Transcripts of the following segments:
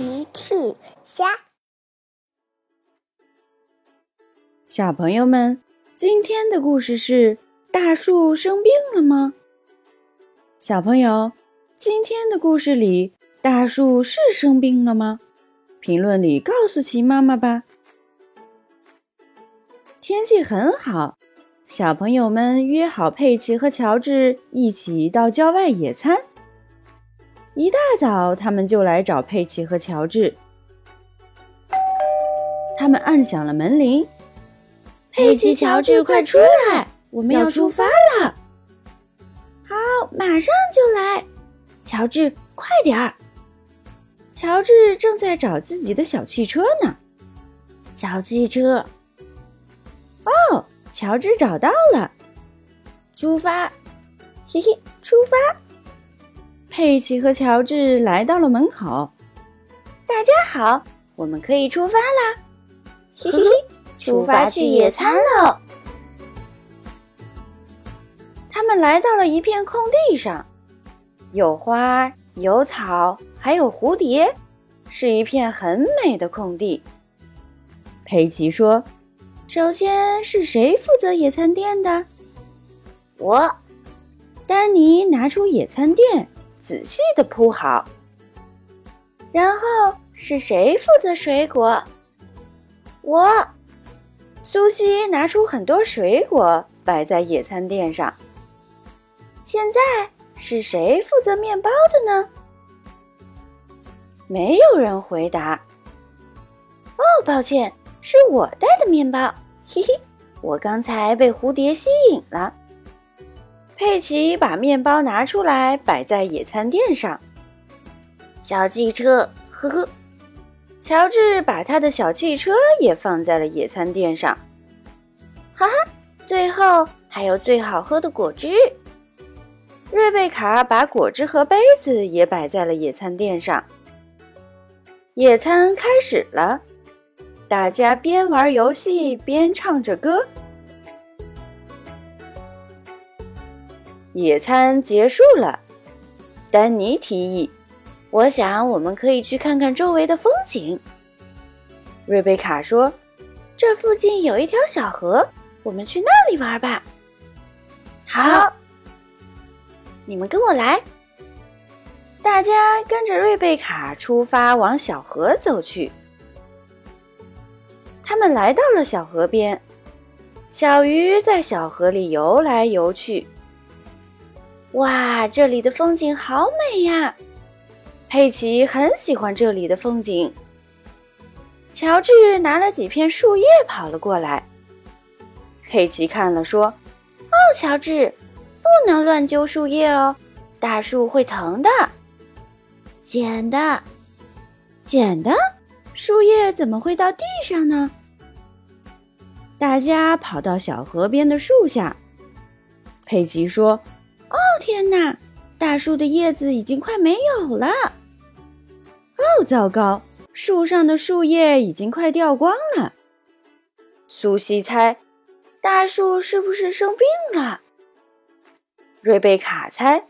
奇趣虾，小朋友们，今天的故事是大树生病了吗？小朋友，今天的故事里，大树是生病了吗？评论里告诉奇妈妈吧。天气很好，小朋友们约好佩奇和乔治一起到郊外野餐。一大早，他们就来找佩奇和乔治。他们按响了门铃。佩奇、乔治，快出来，我们要出发了。好，马上就来。乔治，快点儿！乔治正在找自己的小汽车呢。小汽车。哦，乔治找到了。出发，嘿嘿，出发。佩奇和乔治来到了门口。大家好，我们可以出发啦！嘿嘿嘿，出发去野餐喽！他们来到了一片空地上，有花，有草，还有蝴蝶，是一片很美的空地。佩奇说：“首先是谁负责野餐垫的？”我。丹尼拿出野餐垫。仔细的铺好，然后是谁负责水果？我。苏西拿出很多水果摆在野餐垫上。现在是谁负责面包的呢？没有人回答。哦，抱歉，是我带的面包。嘿嘿，我刚才被蝴蝶吸引了。佩奇把面包拿出来，摆在野餐垫上。小汽车，呵呵。乔治把他的小汽车也放在了野餐垫上。哈哈，最后还有最好喝的果汁。瑞贝卡把果汁和杯子也摆在了野餐垫上。野餐开始了，大家边玩游戏边唱着歌。野餐结束了，丹尼提议：“我想我们可以去看看周围的风景。”瑞贝卡说：“这附近有一条小河，我们去那里玩吧。”好，你们跟我来。大家跟着瑞贝卡出发，往小河走去。他们来到了小河边，小鱼在小河里游来游去。哇，这里的风景好美呀！佩奇很喜欢这里的风景。乔治拿了几片树叶跑了过来。佩奇看了说：“哦，乔治，不能乱揪树叶哦，大树会疼的。”捡的，捡的，树叶怎么会到地上呢？大家跑到小河边的树下。佩奇说。天哪！大树的叶子已经快没有了。哦，糟糕！树上的树叶已经快掉光了。苏西猜，大树是不是生病了？瑞贝卡猜，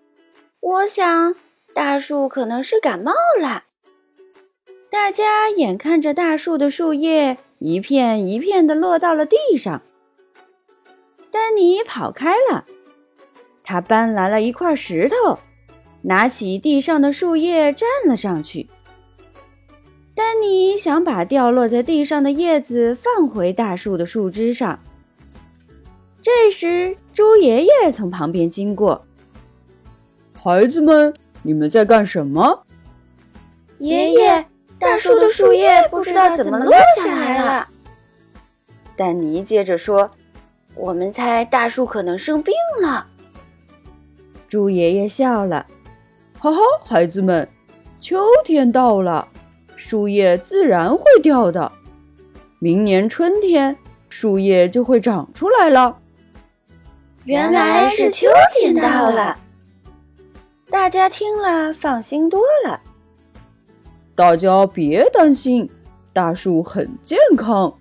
我想大树可能是感冒了。大家眼看着大树的树叶一片一片的落到了地上，丹尼跑开了。他搬来了一块石头，拿起地上的树叶站了上去。丹尼想把掉落在地上的叶子放回大树的树枝上。这时，猪爷爷从旁边经过。孩子们，你们在干什么？爷爷，大树的树叶不知道怎么落下来了。丹尼接着说：“我们猜大树可能生病了。”猪爷爷笑了，哈哈，孩子们，秋天到了，树叶自然会掉的。明年春天，树叶就会长出来了。原来是秋天到了，大家听了放心多了。大家别担心，大树很健康。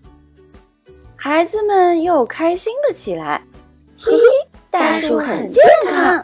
孩子们又开心了起来。嘿嘿，大树很健康。